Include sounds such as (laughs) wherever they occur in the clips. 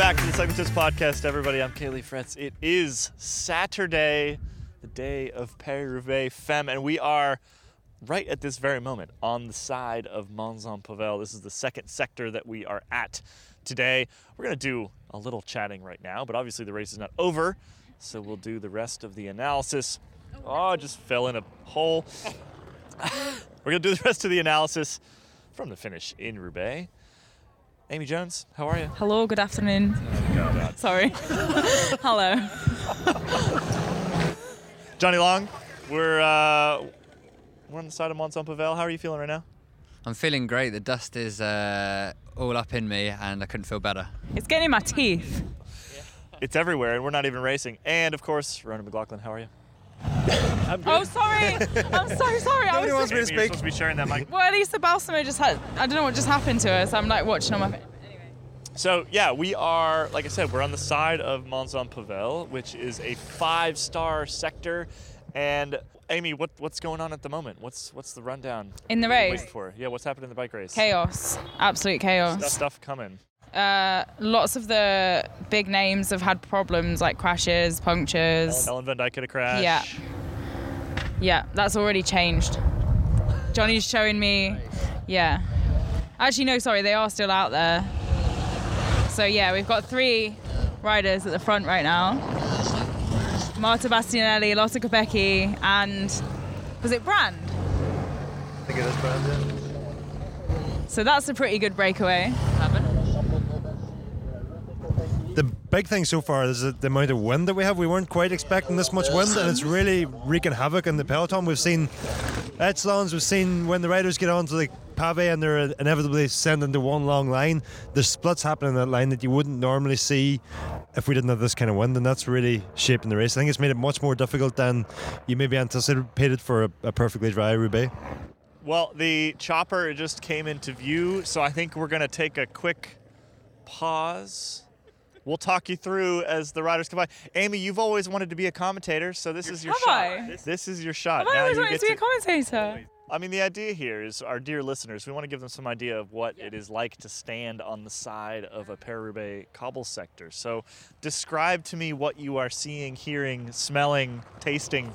back to the Tips Podcast, everybody. I'm Caley Fretz. It is Saturday, the day of Paris-Roubaix Femme, and we are right at this very moment on the side of Mons-en-Pavel. This is the second sector that we are at today. We're going to do a little chatting right now, but obviously the race is not over, so we'll do the rest of the analysis. Oh, I just fell in a hole. (laughs) We're going to do the rest of the analysis from the finish in Roubaix. Amy Jones, how are you? Hello, good afternoon. Sorry. (laughs) Hello. Jonny Long, we're uh, we're on the side of Mons-en-Pavel. How are you feeling right now? I'm feeling great. The dust is uh, all up in me, and I couldn't feel better. It's getting in my teeth. It's everywhere, and we're not even racing. And of course, Ronan McLaughlin, how are you? Oh, sorry. (laughs) I'm so sorry. I Amy, was. you're supposed to be sharing that mic. Well, at least the Balsamo just had. I don't know what just happened to her, so I'm like watching on my phone. So yeah, we are, like I said, we're on the side of Saint Pavel, which is a five-star sector. And Amy, what what's going on at the moment? What's what's the rundown? In the What are you race? for? Yeah, what's happening in the bike race? Chaos. Absolute chaos. Stuff, stuff coming. Uh, lots of the big names have had problems like crashes, punctures. Ellen van Dijk had a crash. Yeah. Yeah, that's already changed. Jonny's showing me. Yeah. Actually, no, sorry, they are still out there. So, yeah, we've got three riders at the front right now Marta Bastianelli, Lotte Kopecky, and was it Brand? I think it is Brandon. So, that's a pretty good breakaway. The big thing so far is the the amount of wind that we have. We weren't quite expecting this much wind, and it's really wreaking havoc in the peloton. We've seen echelons, we've seen when the riders get onto the pave and they're uh, inevitably sent into one long line. There's splits happening in that line that you wouldn't normally see if we didn't have this kind of wind, and that's really shaping the race. I think it's made it much more difficult than you maybe anticipated for a, a perfectly dry Roubaix. Well, the chopper just came into view, so I think we're going to take a quick pause. We'll talk you through as the riders come by. Amy, you've always wanted to be a commentator, so this is your Have shot. I? This, this is your shot. Have I now always wanted to be a commentator? I mean, the idea here is our dear listeners, we want to give them some idea of what it is like to stand on the side of a Paris-Roubaix cobble sector. So, describe to me what you are seeing, hearing, smelling, tasting.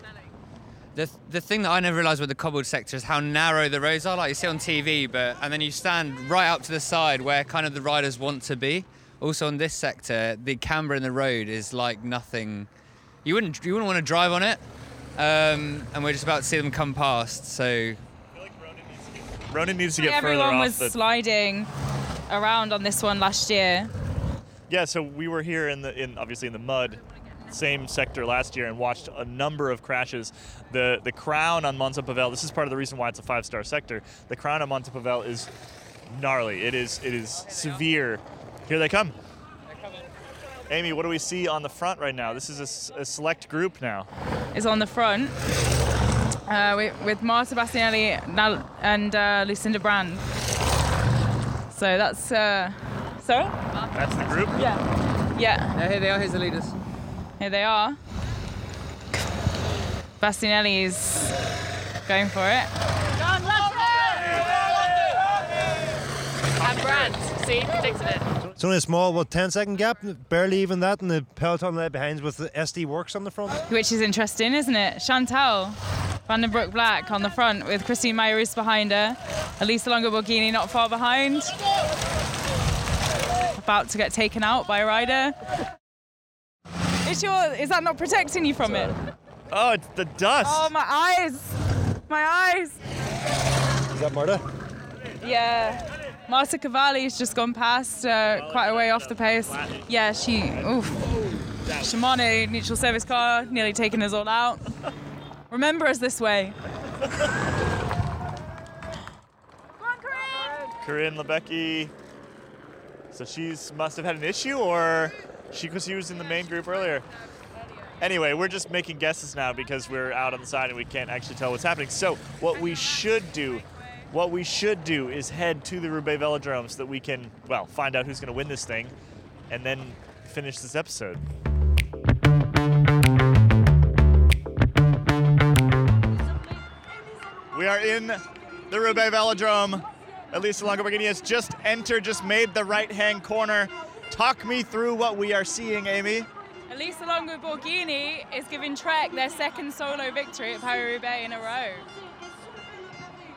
The, the thing that I never realised with the cobbled sector is how narrow the roads are. Like you see on TV, but and then you stand right up to the side where kind of the riders want to be. Also on this sector, the camber in the road is like nothing. You wouldn't you wouldn't want to drive on it. Um, and we're just about to see them come past. So Ronan needs to get further Everyone off was the sliding around on this one last year. Yeah, so we were here in the in obviously in the mud, same sector last year, and watched a number of crashes. The the crown on Mons-en-Pavel. This is part of the reason why it's a five star sector. The crown on Mons-en-Pavel is gnarly. It is it is severe. Here they come. Amy, what do we see on the front right now? This is a select group now. is on the front uh, with, with Marta Bastianelli and uh, Lucinda Brand. So that's. Uh, sorry? That's the group. Yeah. Yeah, here they are. Here's the leaders. here they are. Bastianelli is going for it. And Brand, see, predicted it. It's only a small, what, 10 second gap, barely even that, and the peloton led behind with the SD Worx on the front. Which is interesting, isn't it? Chantal Van Den Vandenbroek Blaak on the front with Christine Majerus behind her. Elisa Longo Borghini not far behind. About to get taken out by a rider. Is, your, is that not protecting you from it? Oh, it's the dust. Oh, my eyes! My eyes! Is that Marta? Yeah. Marta Cavalli's just gone past, uh, quite a way off the pace. Yeah, she. Oof. Shimano neutral service car nearly taking us all out. Remember us this way. Coryn Labecki. So she's must have had an issue, or she was in the main group earlier. Anyway, we're just making guesses now because we're out on the side and we can't actually tell what's happening. So what we should do, what we should do is head to the Roubaix Velodrome so that we can, well, find out who's going to win this thing, and then finish this episode. We are in the Roubaix Velodrome. Elisa Longo Borghini has just entered, just made the right-hand corner, Talk me through what we are seeing, Amy. Elisa Longo Borghini is giving Trek their second solo victory at Paris-Roubaix in a row.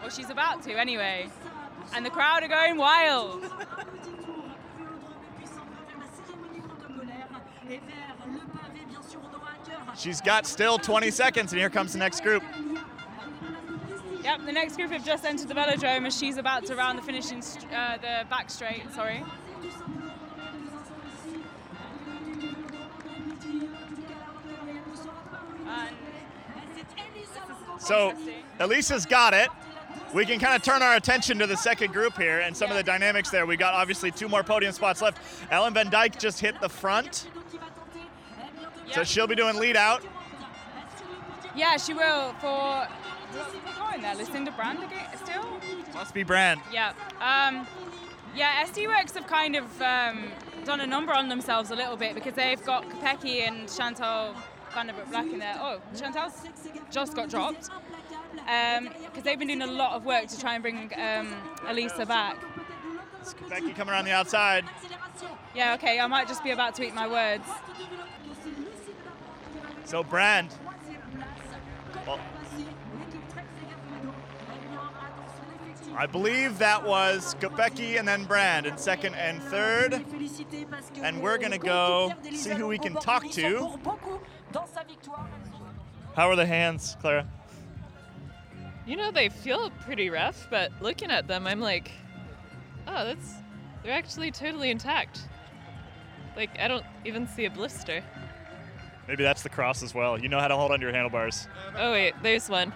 Well, she's about to anyway. And the crowd are going wild. She's got still 20 seconds, and here comes the next group. Yep, the next group have just entered the velodrome as she's about to round the finishing, st- uh, the back straight, sorry. And So Elisa's got it. We can kind of turn our attention to the second group here and some of the dynamics there. We got obviously two more podium spots left. Ellen van Dijk just hit the front, so she'll be doing lead out. Yeah, she will for. What's going there? Lucinda Brand again? Still? Must be Brand. Yeah. Um, yeah, SD Worx have kind of um, done a number on themselves a little bit because they've got Kopecky and Chantal Vanderbroek Blaak in there. Oh, Chantal's just got dropped because they've been doing a lot of work to try and bring um, Elisa back. Becky coming around the outside. Yeah, okay, I might just be about to eat my words. So Brand. Well, I believe that was Kopecky and then Brand in second and third. And we're going to go see who we can talk to. How are the hands, Clara? You know, they feel pretty rough, but looking at them, I'm like, oh, that's. They're actually totally intact. Like, I don't even see a blister. Maybe that's the cross as well. You know how to hold onto your handlebars. Oh, wait, there's one.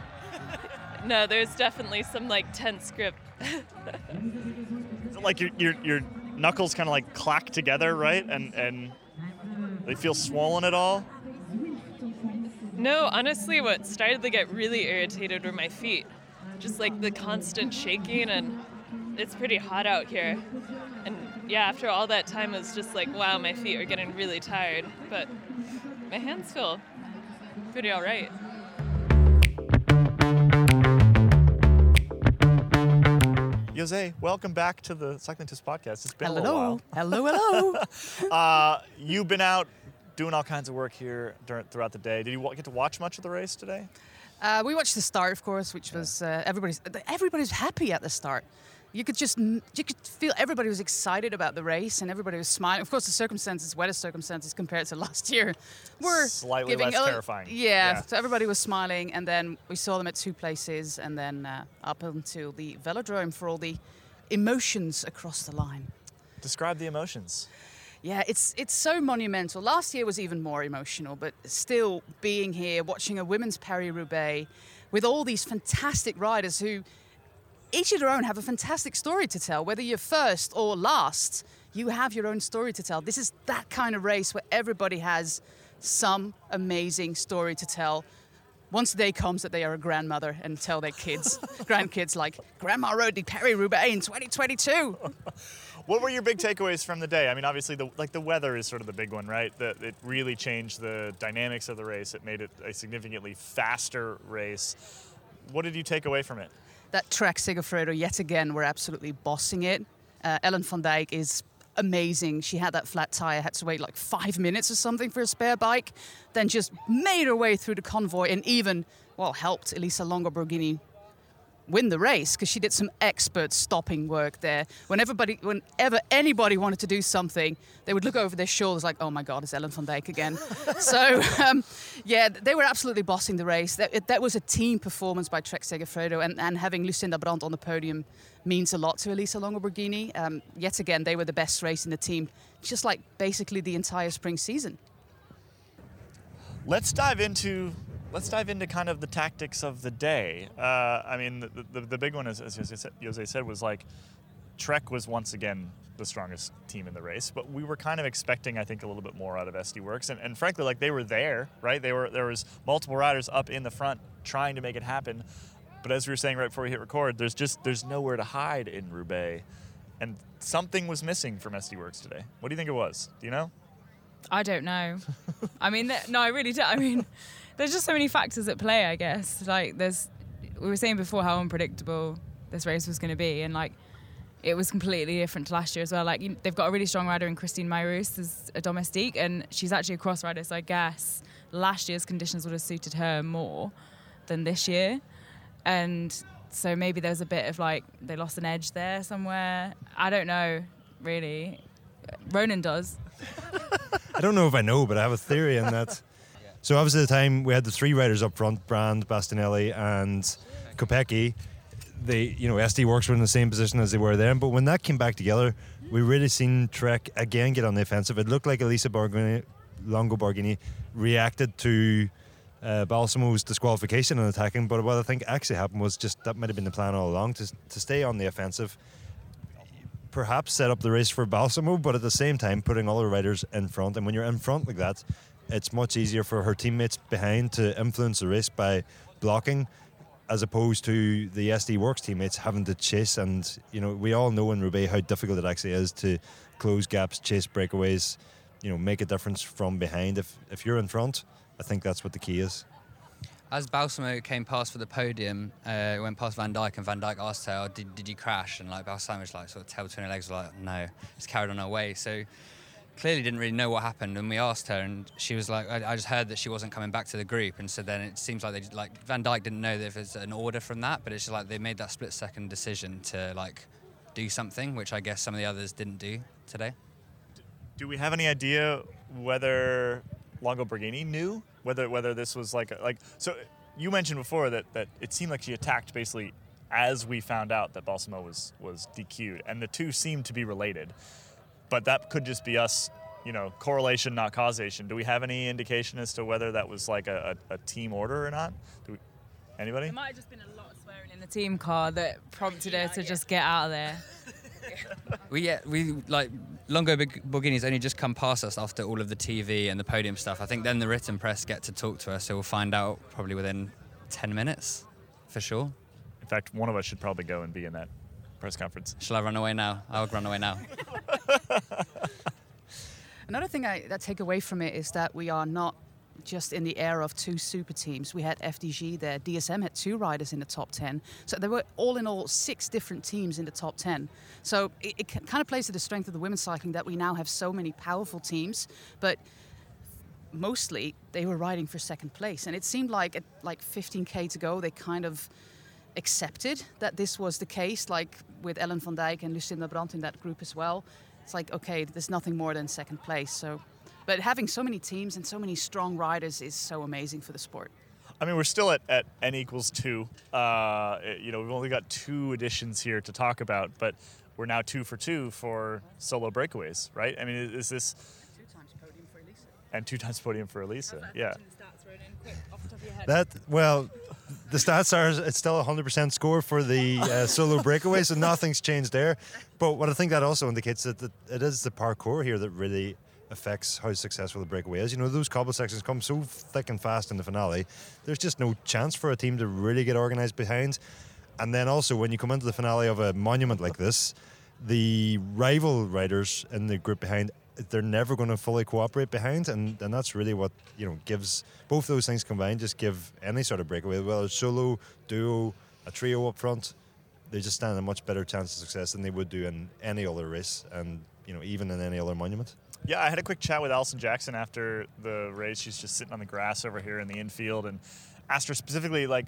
(laughs) no, there's definitely some, like, tense grip. Is it like your your, your knuckles kind of like clack together, right? And and they feel swollen at all? No, honestly, what started to get really irritated were my feet. Just like the constant shaking, and it's pretty hot out here. And yeah, after all that time, it was just like, wow, my feet are getting really tired. But my hands feel pretty all right. Jose, welcome back to the Cycling Tips podcast. It's been a little Hello. while. Hello, hello. (laughs) Uh, you've been out doing all kinds of work here during, throughout the day. Did you get to watch much of the race today? uh, we watched the start, of course, which was uh, everybody's everybody's happy at the start. You could just you could feel everybody was excited about the race and everybody was smiling. Of course, the circumstances, weather circumstances compared to (laughs) last year, were Slightly giving less a- terrifying. Yeah, Yeah. so everybody was smiling, and then we saw them at two places, and then uh, up until the velodrome for all the emotions across the line. Describe the emotions. Yeah, it's it's so monumental. Last year was even more emotional, but still being here, watching a women's Paris Roubaix with all these fantastic riders who, each of their own, have a fantastic story to tell. Whether you're first or last, you have your own story to tell. This is that kind of race where everybody has some amazing story to tell. Once the day comes that they are a grandmother and tell their kids, (laughs) grandkids, like, Grandma rode the Paris Roubaix in 2022. (laughs) What were your big takeaways from the day? I mean, obviously, the like the weather is sort of the big one, right? That it really changed the dynamics of the race. It made it a significantly faster race. What did you take away from it? that Trek, Segafredo yet again were absolutely bossing it. Uh, Ellen van Dijk is amazing. She had that flat tire, had to wait like five minutes or something for a spare bike, then just made her way through the convoy and even, well, helped Elisa Longo Borghini win the race because she did some expert stopping work there. When everybody, whenever anybody wanted to do something, they would look over their shoulders like, "Oh my God, it's Ellen van Dijk again." (laughs) so, um, yeah, they were absolutely bossing the race. That, it- that was a team performance by Trek Segafredo, and, and having Lucinda Brand on the podium means a lot to Elisa Longo Borghini. Um, yet again, they were the best race in the team, just like basically the entire spring season. Let's dive into let's dive into kind of the tactics of the day. Uh, I mean, the, the, the big one, is, as Jose said, was like Trek was once again the strongest team in the race, but we were kind of expecting, I think, a little bit more out of SD Worx, and, and frankly, like they were there, right? They were there was multiple riders up in the front trying to make it happen, but as we were saying right before we hit record, there's just there's nowhere to hide in Roubaix, and something was missing from SD Worx today. What do you think it was? Do you know? I don't know. I mean, no, I really don't. I mean, there's just so many factors at play, I guess. Like, there's, we were saying before how unpredictable this race was going to be. And, like, it was completely different to last year as well. Like you, they've got a really strong rider in Christine Majerus as a domestique, and she's actually a cross rider. So I guess last year's conditions would have suited her more than this year, and so maybe there's a bit of like they lost an edge there somewhere. I don't know really. Ronan does. (laughs) I don't know if I know, but I have a theory on that. So obviously, at the time we had the three riders up front: Brand, Bastianelli, and Kopecky. They, you know, SD Worx were in the same position as they were then. But when that came back together, we really seen Trek again get on the offensive. It looked like Elisa Borghini, Longo Borghini reacted to uh, Balsamo's disqualification and attacking. But what I think actually happened was just that might have been the plan all along to, to stay on the offensive perhaps set up the race for Balsamo, but at the same time putting all the riders in front. And when you're in front like that, it's much easier for her teammates behind to influence the race by blocking, as opposed to the SD Worx teammates having to chase. And you know, we all know in Roubaix how difficult it actually is to close gaps, chase breakaways, you know, make a difference from behind. If if you're in front, I think that's what the key is. As Balsamo came past for the podium, uh, went past Van Dijk, and Van Dijk asked her, oh, did, did you crash? And like Balsamo was like, sort of tail between her legs, like, no, just carried on her way. So clearly didn't really know what happened. And we asked her, and she was like, I, I just heard that she wasn't coming back to the group. And so then it seems like they, like Van Dijk didn't know if it's an order from that, but it's just like they made that split second decision to like do something, which I guess some of the others didn't do today. Do we have any idea whether Longo Borghini knew whether whether this was like like so? You mentioned before that that it seemed like she attacked basically as we found out that Balsamo was was DQ'd, and the two seemed to be related. But that could just be us, you know, correlation, not causation. Do we have any indication as to whether that was like a, a, a team order or not? Do we, anybody? It might have just been a lot of swearing in the team car that prompted her to just get out of there. (laughs) We yeah, we like Longo Borghini's only just come past us after all of the TV and the podium stuff. I think then the written press get to talk to us, so we'll find out probably within 10 minutes, for sure. In fact, one of us should probably go and be in that press conference. Shall I run away now? I'll run away now. (laughs) Another thing I, that I take away from it is that we are not just in the era of two super teams. We had FDJ there. DSM had two riders in the top 10. So there were all in all six different teams in the top 10. So it, it kind of plays to the strength of the women's cycling that we now have so many powerful teams. But mostly they were riding for second place. And it seemed like at like 15k to go, they kind of accepted that this was the case, like with Ellen van Dijk and Lucinda Brand in that group as well. It's like, okay, there's nothing more than second place. So but having so many teams and so many strong riders is so amazing for the sport. I mean, we're still at, at n equals two. Uh, you know, we've only got two editions here to talk about, but we're now two for two for solo breakaways, right? I mean, is this. Two times podium for Elisa. And two times podium for Elisa, yeah. That well, the stats are it's still a hundred percent score for the uh, solo breakaway, so nothing's changed there. But what I think that also indicates that the, it is the parcours here that really affects how successful the breakaway is. You know, those cobble sections come so thick and fast in the finale. There's just no chance for a team to really get organised behind. And then also when you come into the finale of a monument like this, the rival riders in the group behind they're never going to fully cooperate behind, and, and that's really what you know gives both those things combined. Just give any sort of breakaway, whether it's solo, duo, a trio up front, they just stand a much better chance of success than they would do in any other race, and you know even in any other monument. Yeah, I had a quick chat with Alison Jackson after the race. She's just sitting on the grass over here in the infield, and asked her specifically, like,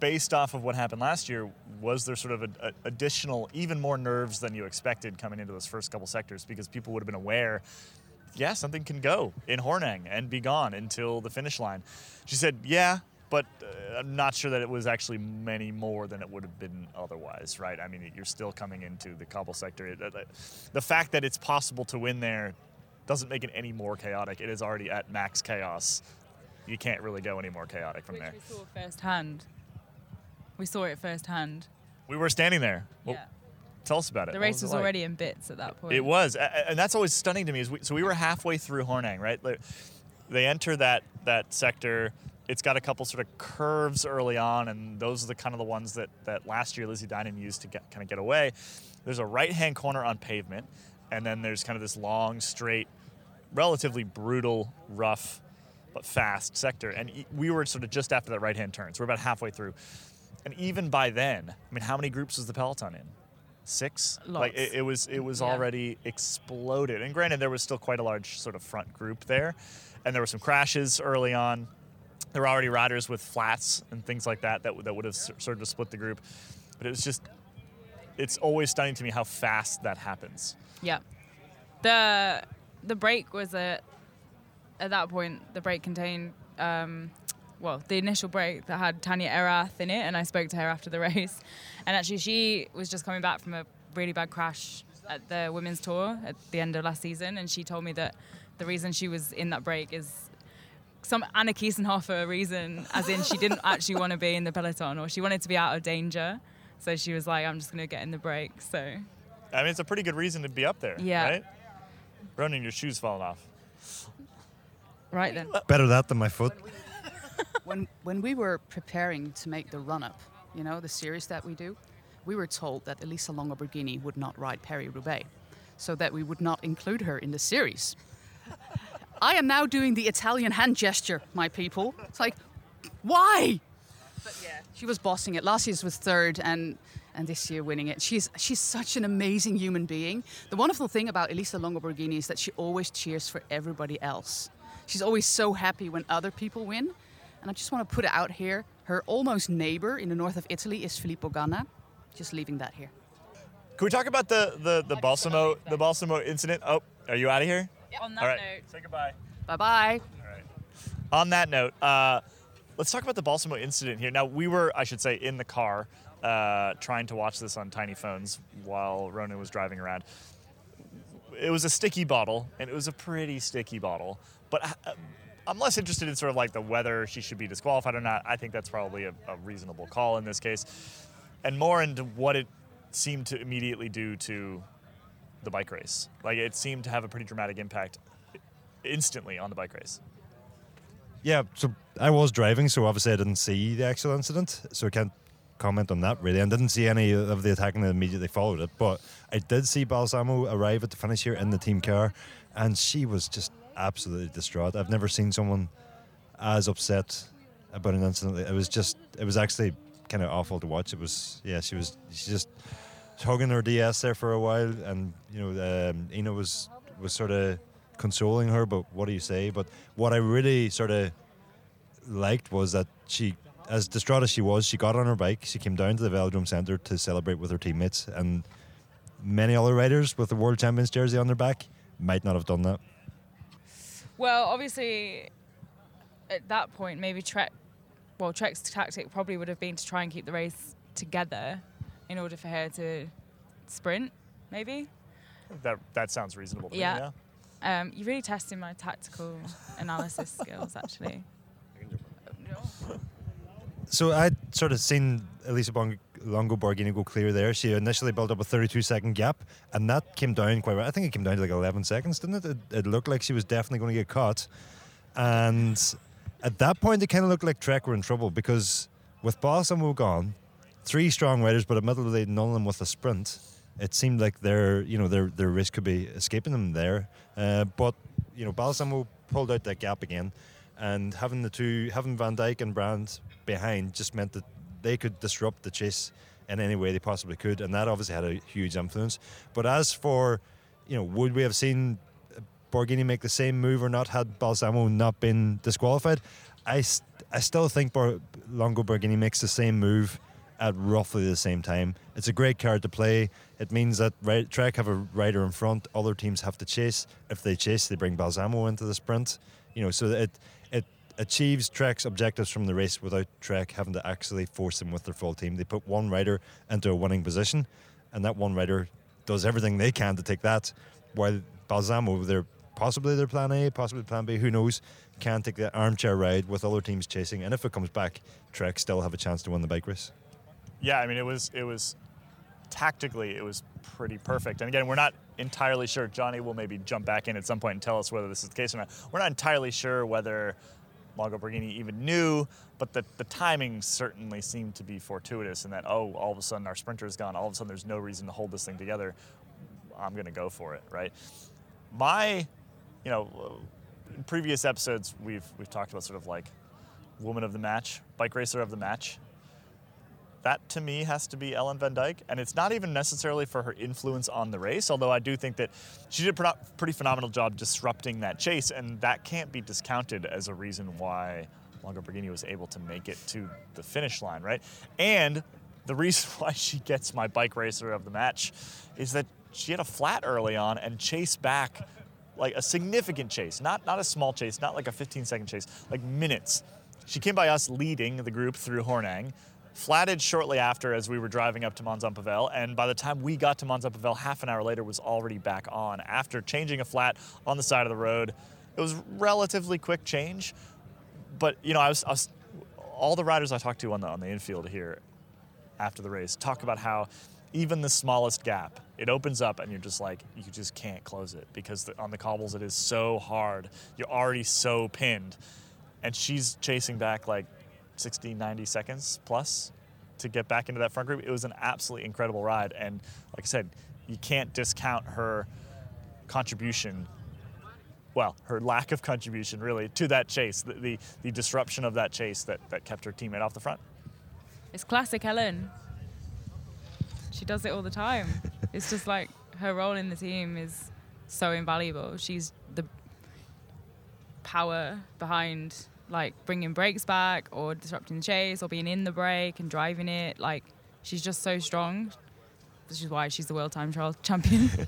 based off of what happened last year, was there sort of a, a additional, even more nerves than you expected coming into those first couple sectors? Because people would have been aware, yeah, something can go in Hornaing and be gone until the finish line. She said, yeah, but uh, I'm not sure that it was actually many more than it would have been otherwise, right? I mean, you're still coming into the cobble sector. The fact that it's possible to win there doesn't make it any more chaotic. It is already at max chaos. You can't really go any more chaotic from Which there. we saw firsthand. We saw it firsthand. We were standing there. Well, yeah. Tell us about it. The race was like? already in bits at that point. It was, and that's always stunning to me. Is we, so we were halfway through Hornaing, right? They enter that that sector. It's got a couple sort of curves early on, and those are the kind of the ones that that last year Lizzie Deignan used to get kind of get away. There's a right hand corner on pavement, and then there's kind of this long, straight, relatively brutal, rough, but fast sector. And we were sort of just after that right hand turn, so we're about halfway through. And even by then, I mean, how many groups was the peloton in? six. Lots. Like it, it was it was Yeah. already exploded. And granted, there was still quite a large sort of front group there, and there were some crashes early on. There were already riders with flats and things like that that, would- that would have sort of split the group. But it was just it's always stunning to me how fast that happens. Yeah. The the break was a at that point the break contained um, well the initial break that had Tanja Erath in it, and I spoke to her after the (laughs) race, and actually she was just coming back from a really bad crash at the women's tour at the end of last season, and she told me that the reason she was in that break is some Anna Kiesenhofer reason, as in she didn't (laughs) actually want to be in the peloton or she wanted to be out of danger. So she was like, I'm just going to get in the break. So I mean, it's a pretty good reason to be up there, Yeah. right? Ronan, your shoes falling off. right then. Better that than my foot. When when we were preparing to make the run up, you know, the series that we do, we were told that Elisa Longo Borghini would not ride Paris Roubaix, so that we would not include her in the series. I am now doing the Italian hand gesture, my people. It's like, why? But yeah, she was bossing it. Last year's was third, and and this year winning it. She's she's such an amazing human being. The wonderful thing about Elisa Longo Borghini is that she always cheers for everybody else. She's always so happy when other people win. And I just want to put it out here. Her almost neighbor in the north of Italy is Filippo Ganna. Just leaving that here. Can we talk about the the the Balsamo the Balsamo incident? Oh, are you out of here? On that All right. note, Say goodbye. Bye bye. On that note, uh, let's talk about the Balsamo incident here. Now, we were, I should say, in the car uh, trying to watch this on tiny phones while Ronan was driving around. It was a sticky bottle, and it was a pretty sticky bottle. But uh, I'm less interested in sort of like the whether she should be disqualified or not. I think that's probably a, a reasonable call in this case, and more into what it seemed to immediately do to the bike race. Like it seemed to have a pretty dramatic impact instantly on the bike race. Yeah, so I was driving, so obviously I didn't see the actual incident, so I can't comment on that really. And didn't see any of the attacking that immediately followed it, but I did see Balsamo arrive at the finish here in the team car, and she was just absolutely distraught. I've never seen someone as upset about an incident. It was just, it was actually kind of awful to watch. It was, yeah, she was, she just hugging her DS there for a while, and you know, um, Ina was was sort of consoling her. But what do you say? But what I really sort of liked was that she, as distraught as she was, she got on her bike. She came down to the Velodrome Centre to celebrate with her teammates, and many other riders with the World Champions jersey on their back might not have done that. Well, obviously, at that point, maybe Trek, well, Trek's tactic probably would have been to try and keep the race together in order for her to sprint, maybe. That that sounds reasonable. To me, Yeah. Um, you're really testing my tactical analysis skills, actually. (laughs) So I'd sort of seen Elisa Bong- Longo Borghini go clear there. She initially built up a 32 second gap, and that came down quite well. I think it came down to like 11 seconds, didn't it? It, it looked like she was definitely going to get caught. And at that point, it kind of looked like Trek were in trouble because with Balsamo gone, three strong riders, but admittedly none of them with a sprint, it seemed like their you know their their risk could be escaping them there. Uh, but you know Balsamo pulled out that gap again, and having the two having Van Dijk and Brand behind just meant that they could disrupt the chase in any way they possibly could, and that obviously had a huge influence. But as for you know, would we have seen Borghini make the same move or not had Balsamo not been disqualified? I, st- I still think Bor- Longo Borghini makes the same move at roughly the same time. It's a great card to play. It means that ri- Trek have a rider in front. Other teams have to chase. If they chase, they bring Balsamo into the sprint. You know, so it achieves Trek's objectives from the race without Trek having to actually force them with their full team. They put one rider into a winning position, and that one rider does everything they can to take that, while Balsamo, they're possibly their plan A, possibly plan B, who knows, can take the armchair ride with other teams chasing. And if it comes back, Trek still have a chance to win the bike race. Yeah, I mean, it was it was tactically it was pretty perfect. And again, we're not entirely sure. Jonny will maybe jump back in at some point and tell us whether this is the case or not. We're not entirely sure whether Longo Borghini even knew, but the, the timing certainly seemed to be fortuitous in that, oh, all of a sudden our sprinter is gone. All of a sudden there's no reason to hold this thing together. I'm going to go for it, right? My, you know, previous episodes, we've, we've talked about sort of like woman of the match, bike racer of the match that to me has to be Ellen van Dijk. And it's not even necessarily for her influence on the race, although I do think that she did a pretty phenomenal job disrupting that chase, and that can't be discounted as a reason why Longo Borghini was able to make it to the finish line, right? And the reason (laughs) why she gets my bike racer of the match is that she had a flat early on and chased back like a significant chase, not not a small chase, not like a 15 second chase, like minutes. She came by us leading the group through Hornaing, flatted shortly after as we were driving up to Mons-en-Pavel, and by the time we got to Mons-en-Pavel, half an hour later was already back on after changing a flat on the side of the road. It was relatively quick change, but you know, I was, I was all the riders I talked to on the on the infield here after the race talk about how even the smallest gap it opens up and you're just like you just can't close it because the, on the cobbles it is so hard you're already so pinned and she's chasing back like 60 90 seconds plus to get back into that front group it was an absolutely incredible ride and like i said you can't discount her contribution well, her lack of contribution really to that chase, the, the, the disruption of that chase that, that kept her teammate off the front. It's classic Ellen. She does it all the time. (laughs) it's just like her role in the team is so invaluable. She's the power behind like bringing breaks back or disrupting the chase or being in the break and driving it. Like she's just so strong. This is why she's the world time trial champion. (laughs)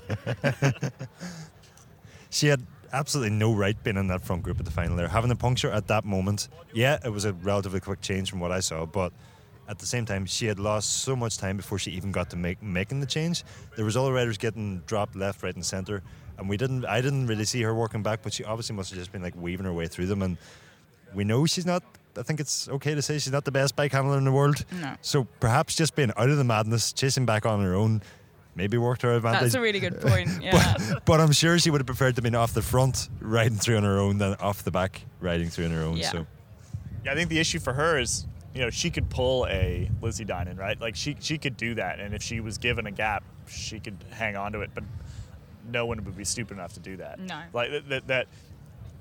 She had absolutely no right being in that front group at the final there. Having a puncture at that moment, yeah, it was a relatively quick change from what I saw, but at the same time, she had lost so much time before she even got to make making the change. There was other riders getting dropped left, right, and centre, and we didn't. I didn't really see her working back, but she obviously must have just been like weaving her way through them. And we know she's not. I think it's okay to say she's not the best bike handler in the world. No. So perhaps just being out of the madness, chasing back on her own, maybe worked her advantage. That's a really good point. (laughs) Yeah. but, but I'm sure she would have preferred to be off the front riding through on her own than off the back riding through on her own. Yeah. So Yeah, I think the issue for her is, you know, she could pull a Lizzie Deignan, right? Like she she could do that, and if she was given a gap, she could hang on to it. But no one would be stupid enough to do that. No. Like that, that, that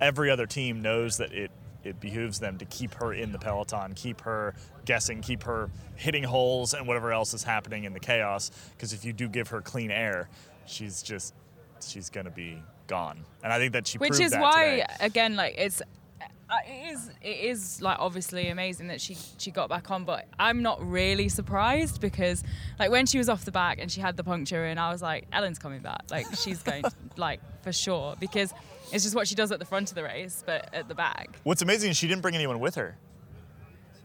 every other team knows that it it behooves them to keep her in the peloton, keep her guessing, keep her hitting holes and whatever else is happening in the chaos. Because if you do give her clean air, she's just she's gonna be gone. And I think that she which is why today. again like it's uh, it is it is like obviously amazing that she she got back on but i'm not really surprised because like when she was off the back and she had the puncture and i was like ellen's coming back like she's going (laughs) like for sure because it's just what she does at the front of the race but at the back What's amazing is she didn't bring anyone with her.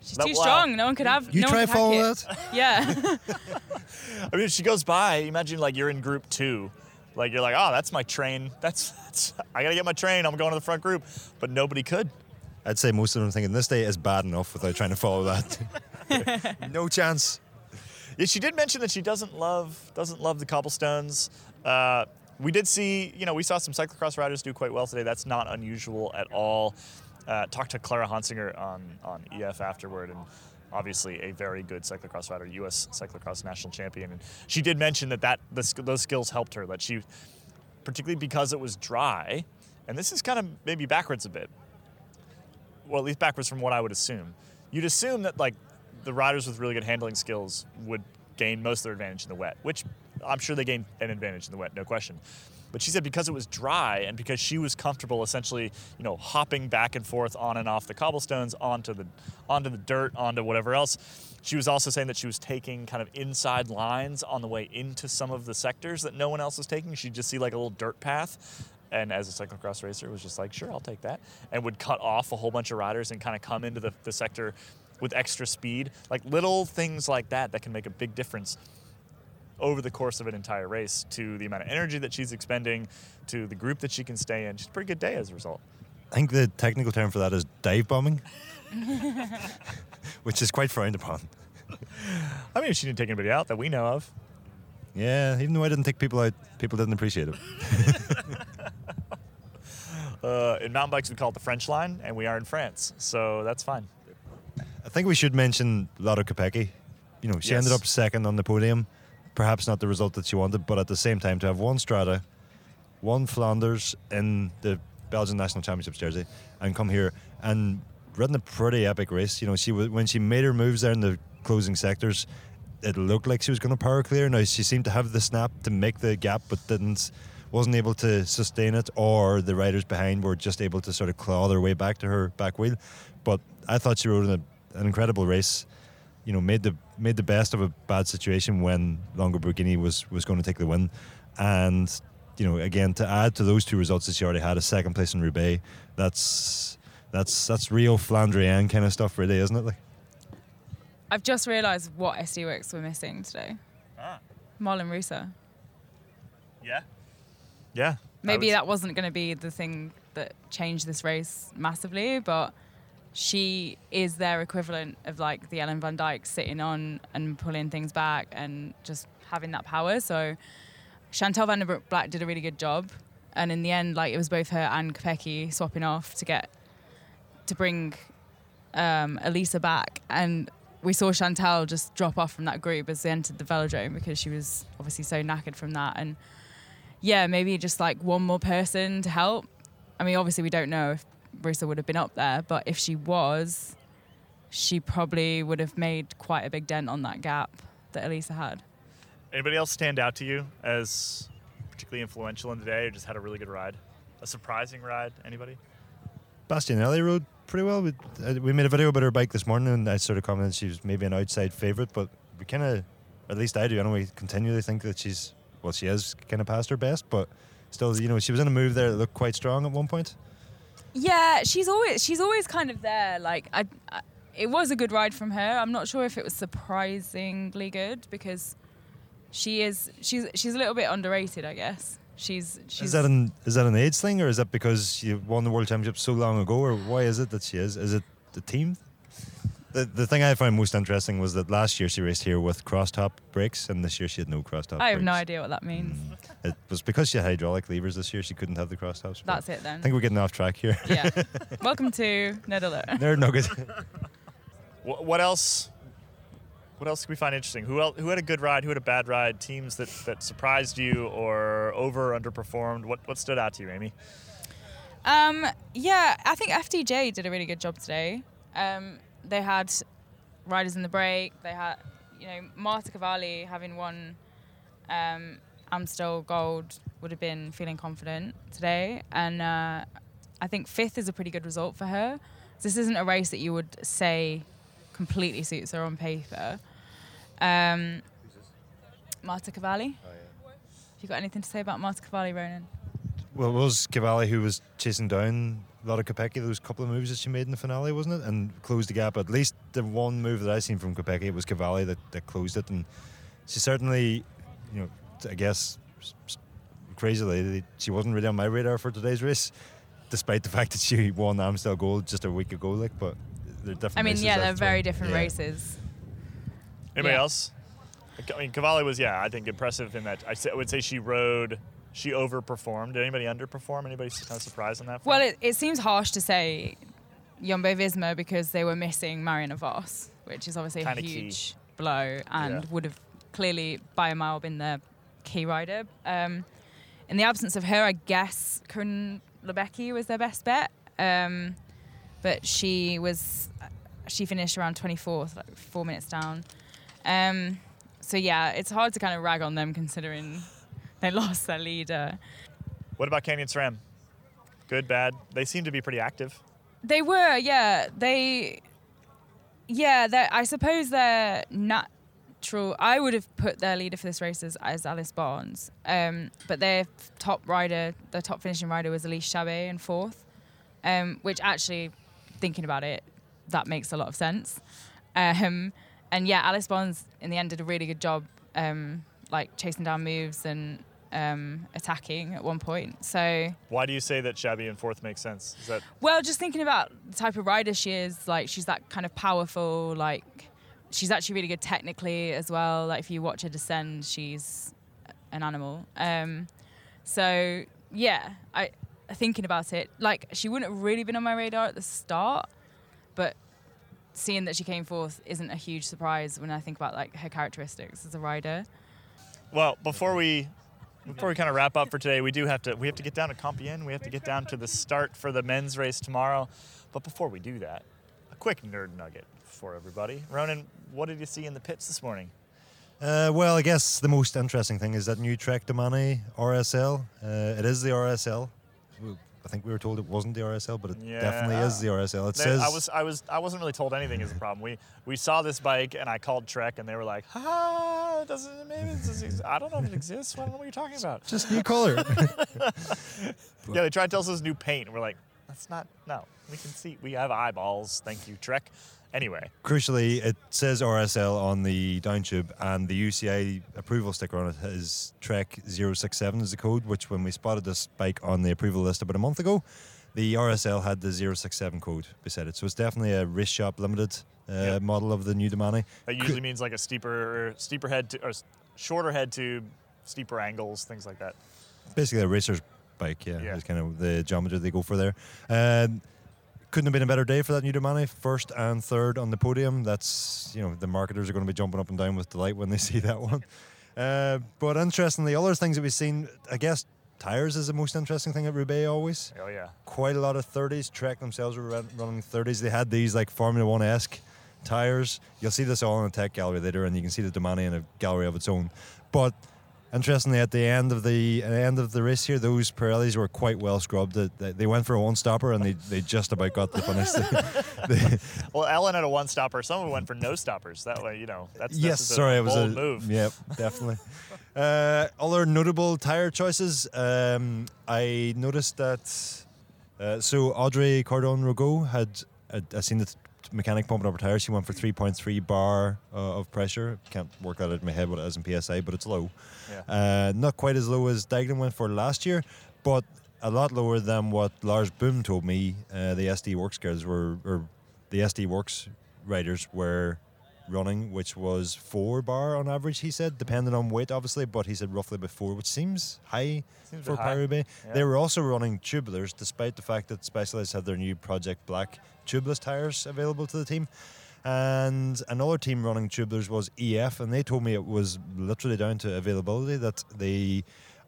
she's That- too wow. strong no one could have you no try one to could follow that? (laughs) yeah (laughs) I mean, if she goes by, imagine like you're in group two. Like you're like, oh, that's my train. (laughs) That's, that's I gotta get my train. I'm going to the front group, but nobody could. I'd say most of them thinking this day is bad enough without trying to follow that. no chance. Yeah, she did mention that she doesn't love doesn't love the cobblestones. Uh, we did see, you know, we saw some cyclocross riders do quite well today. That's not unusual at all. Uh, talked to Clara Honsinger on on EF afterward, and obviously a very good cyclocross rider, U.S. cyclocross national champion. And she did mention that that the, those skills helped her. That she, particularly because it was dry, and this is kind of maybe backwards a bit. Well, at least backwards from what I would assume. You'd assume that like the riders with really good handling skills would gain most of their advantage in the wet, which I'm sure they gained an advantage in the wet, no question. But she said because it was dry and because she was comfortable essentially, you know, hopping back and forth on and off the cobblestones onto the onto the dirt, onto whatever else. She was also saying that she was taking kind of inside lines on the way into some of the sectors that no one else was taking. She'd just see like a little dirt path and as a cyclocross racer was just like sure i'll take that and would cut off a whole bunch of riders and kind of come into the, the sector with extra speed like little things like that that can make a big difference over the course of an entire race to the amount of energy that she's expending to the group that she can stay in She's a pretty good day as a result I think the technical term for that is dive bombing, (laughs) which is quite frowned upon. (laughs) i mean she didn't take anybody out that we know of Yeah, even though I didn't take people out, people didn't appreciate it. (laughs) uh, in mountain bikes we call it the french line and we are in france so that's fine I think we should mention Lotte Kopecky. You know, she Yes. ended up second on the podium. Perhaps not the result that she wanted, but at the same time, to have one Strade, one Flanders in the Belgian National Championships jersey, and come here and ridden a pretty epic race. You know, she when she made her moves there in the closing sectors, it looked like she was going to power clear. Now she seemed to have the snap to make the gap, but didn't wasn't able to sustain it, or the riders behind were just able to sort of claw their way back to her back wheel. But I thought she rode an, an incredible race. You know, made the made the best of a bad situation when Longo Borghini was was going to take the win, and you know, again to add to those two results that she already had a second place in Roubaix, that's that's that's real Flandrian kind of stuff, really, isn't it? Like, I've just realised what SD Worx were missing today. Ah. Marlen Reusser. Yeah. Yeah. I Maybe would- that wasn't going to be the thing that changed this race massively, but she is their equivalent of like the Ellen van Dijk sitting on and pulling things back and just having that power. So Chantal van der Broek Blaak did a really good job. And in the end, like it was both her and Kopecky swapping off to get to bring um, Elisa back. And we saw Chantal just drop off from that group as they entered the velodrome because she was obviously so knackered from that. And yeah, maybe just like one more person to help. I mean, obviously, we don't know if Reusser would have been up there, but if she was, she probably would have made quite a big dent on that gap that Elisa had. Anybody else stand out to you as particularly influential in the day, or just had a really good ride? A surprising ride? Anybody? Bastianelli rode pretty well. We, uh, we made a video about her bike this morning, and I sort of commented she was maybe an outside favourite, but we kind of, at least I do, I know we continually think that she's, well, she is kind of past her best, but still, you know, she was in a move there that looked quite strong at one point. Yeah, she's always she's always kind of there. Like I, I, it was a good ride from her. I'm not sure if it was surprisingly good because she is she's she's a little bit underrated, I guess. She's she's Is that an is that an age thing, or is that because you won the world championship so long ago, or why is it that she is? Is it the team? The, the thing I found most interesting was that last year she raced here with crosstop brakes, and this year she had no crosstop. I have no idea what that means. It was because she had hydraulic levers this year. She couldn't have the crosstops. That's it then. I think we're getting off track here. yeah. (laughs) Welcome to Nedalo. Nerd nuggets. Wh- What else? What else can we find interesting? Who else, Who had a good ride? Who had a bad ride? Teams that, that surprised you or over or underperformed? What what stood out to you, Amy? Um, yeah, I think FDJ did a really good job today. Um, they had riders in the break. They had, you know, Marta Cavalli having won um, Amstel Gold would have been feeling confident today, and uh, I think fifth is a pretty good result for her. This isn't a race that you would say completely suits her on paper. Um, Marta Cavalli. Have you got anything to say about Marta Cavalli, Ronan? well, it was Cavalli who was chasing down a lot of Kopecky those couple of moves that she made in the finale, wasn't it? And closed the gap. At least the one move that I seen from Kopecky, it was Cavalli that, that closed it. And she certainly, you know, I guess s- s- crazily, she wasn't really on my radar for today's race, despite the fact that she won Amstel Gold just a week ago. Like, but they're different. I mean, races, yeah, they're very why- different yeah. rations. Anybody Yeah. else? I mean, Cavalli was yeah, I think impressive in that. I would say she rode. She overperformed. Did anybody underperform? Anybody kind of surprised on that? Well, it, it seems harsh to say Jumbo Visma because they were missing Marianne Vos, which is obviously Kinda a key. huge blow and Yeah. would have clearly by a mile been the key rider. Um, in the absence of her, I guess Coryn Labecki was their best bet. Um, but she was, she finished around 24th, like four minutes down. Um, so yeah, it's hard to kind of rag on them considering they lost their leader. what about Canyon SRAM? Good, bad. They seem to be pretty active. They were, yeah. They, yeah. I suppose they're natural. I would have put their leader for this race as, as Alice Barnes, um, but their top rider, their top finishing rider was Elise Chabbey in fourth, um, which actually, thinking about it, that makes a lot of sense. Um, and yeah, Alice Barnes in the end did a really good job, um, like chasing down moves and um, attacking at one point. So Why do you say that Chabbey in fourth makes sense? Is that well, just thinking about the type of rider she is, like she's that kind of powerful, like she's actually really good technically as well. Like if you watch her descend, she's an animal. Um, so yeah, I thinking about it, like she wouldn't have really been on my radar at the start, but seeing that she came fourth isn't a huge surprise when I think about like her characteristics as a rider. Well, before we before we kind of wrap up for today, we do have to we have to get down to Compiègne. We have to get down to the start for the men's race tomorrow. But before we do that, a quick nerd nugget for everybody. Ronan, what did you see in the pits this morning? Uh, well, I guess the most interesting thing is that new Trek money RSL. Uh, it is the RSL. I think we were told it wasn't the RSL, but it Yeah. definitely is the uh, RSL. It says I was I was I wasn't really told anything is the problem. We we saw this bike and I called Trek and they were like, "Ha, it doesn't maybe it doesn't exist. I don't know if it exists. I don't know what you're talking about." (laughs) just new color. (laughs) Yeah, they tried to tell us it was new paint. And we're like, "That's not no. We can see. We have eyeballs. Thank you, Trek." Anyway, Crucially, it says RSL on the down tube, and the UCI approval sticker on it is Trek 067 is the code. Which, when we spotted this bike on the approval list about a month ago, the RSL had the 067 code beside it. So it's definitely a race shop limited uh, Yep. model of the new Domane. that usually means like a steeper steeper head to, or shorter head tube, steeper angles, things like that. basically a racer's bike. Yeah, Yeah. is kind of the geometry they go for there. Um, couldn't have been a better day for that new Domane. First and third on the podium. That's you know the marketers are going to be jumping up and down with delight when they (laughs) see that one. Uh, but interestingly, other things that we've seen, I guess tires is the most interesting thing at Roubaix always. Oh yeah. Quite a lot of 30s. Trek themselves were running 30s. They had these like Formula One esque tires. You'll see this all in a tech gallery later, and you can see the Domane in a gallery of its own. But interestingly, at the end of the at the end of the race here, those Pirellis were quite well scrubbed. They- They, went for a one stopper, and they, they just about got the finish. (laughs) (laughs) Well, Ellen had a one stopper. Some of them went for no stoppers. That way, you know, that's, yes, sorry, it was bold a move. Yep, definitely. (laughs) uh, other notable tire choices. Um, I noticed that. Uh, so Audrey Cordon-Ragot had, I seen the mechanic pumping up her tires. She went for 3.3 bar uh, of pressure. Can't work that out in my head what it is in psi, but it's low. Yeah. Uh, not quite as low as Deignan went for last year, but a lot lower than what Lars Boom told me. Uh, the SD Worx guys were, or the SD Worx riders were running, which was four bar on average. He said, depending on weight, obviously, but he said roughly about four, which seems high Seems for high. Paris Yeah. They were also running tubulars, despite the fact that Specialized had their new Project Black tubeless tires available to the team. And another team running tubulars was EF, and they told me it was literally down to availability that they.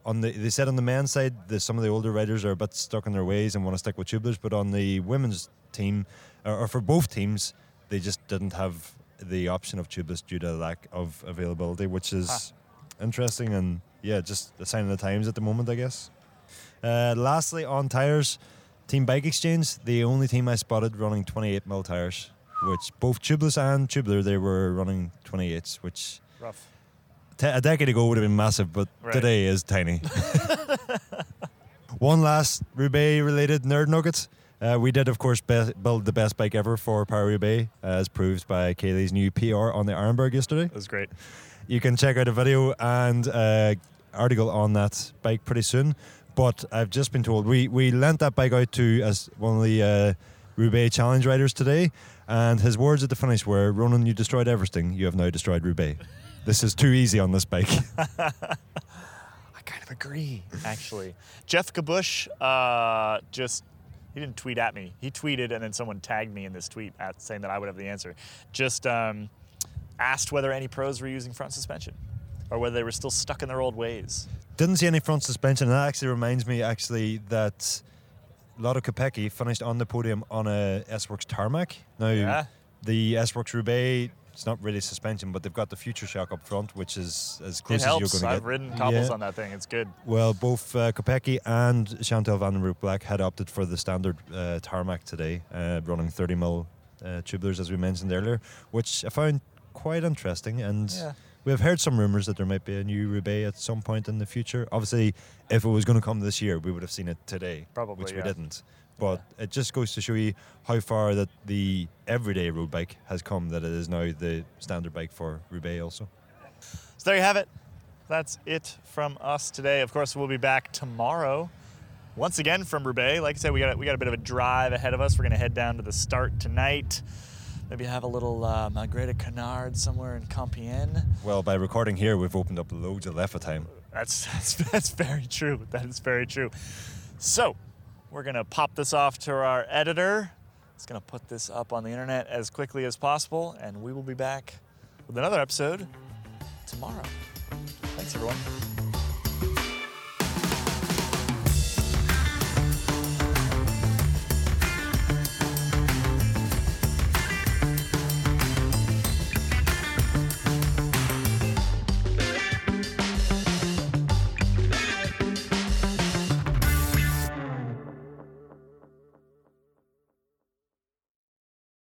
On the, they said on the men's side, the, some of the older riders are a bit stuck in their ways and want to stick with tubulars, but on the women's team, or, or for both teams, they just didn't have the option of tubeless due to lack of availability, which is interesting and yeah, just a sign of the times at the moment, I guess. Uh, lastly, on tires, Team Bike Exchange, the only team I spotted running 28 mil tires, which both tubeless and tubular they were running 28s, which Rough. te- a decade ago would have been massive, but Right. today is tiny. (laughs) One last Roubaix related nerd nugget. Uh, we did, of course, be- build the best bike ever for Paris Roubaix, as proved by Caley's new PR on the Arenberg yesterday. That was great. You can check out a video and uh, article on that bike pretty soon. But I've just been told we, we lent that bike out to as one of the uh, Roubaix Challenge riders today, and his words at the finish were, "Ronan, you destroyed everything. You have now destroyed Roubaix. (laughs) this is too easy on this bike." (laughs) I kind of agree, actually. Jeff Kabush uh, just, he didn't tweet at me. He tweeted, and then someone tagged me in this tweet at, saying that I would have the answer. Just um, asked whether any pros were using front suspension or whether they were still stuck in their old ways. Didn't see any front suspension, and that actually reminds me actually that Lotte Kopecky finished on the podium on a S-Works tarmac. Now, Yeah. the S-Works Roubaix, it's not really suspension, but they've got the Future Shock up front, which is as close as you're going to get. I've ridden cobbles Yeah. on that thing. It's good. Well, both uh, Kopecky and Chantal van den Broek-Blaak had opted for the standard uh, tarmac today, uh, running 30 mil uh, tubulars, as we mentioned earlier, which I found quite interesting. And Yeah. We have heard some rumours that there might be a new Roubaix at some point in the future. Obviously, if it was going to come this year, we would have seen it today, Probably, which yeah. we didn't. But it just goes to show you how far that the everyday road bike has come, that it is now the standard bike for Roubaix also. So there you have it. That's it from us today. Of course, we'll be back tomorrow. Once again from Roubaix. Like I said, we got we got a bit of a drive ahead of us. We're going to head down to the start tonight. Maybe have a little uh, Canard somewhere in Compiègne. Well, by recording here, we've opened up loads of left time. That's, (laughs) that's that's very true. That is very true. So, we're gonna pop this off to our editor. It's gonna put this up on the internet as quickly as possible, and we will be back with another episode tomorrow. Thanks, everyone.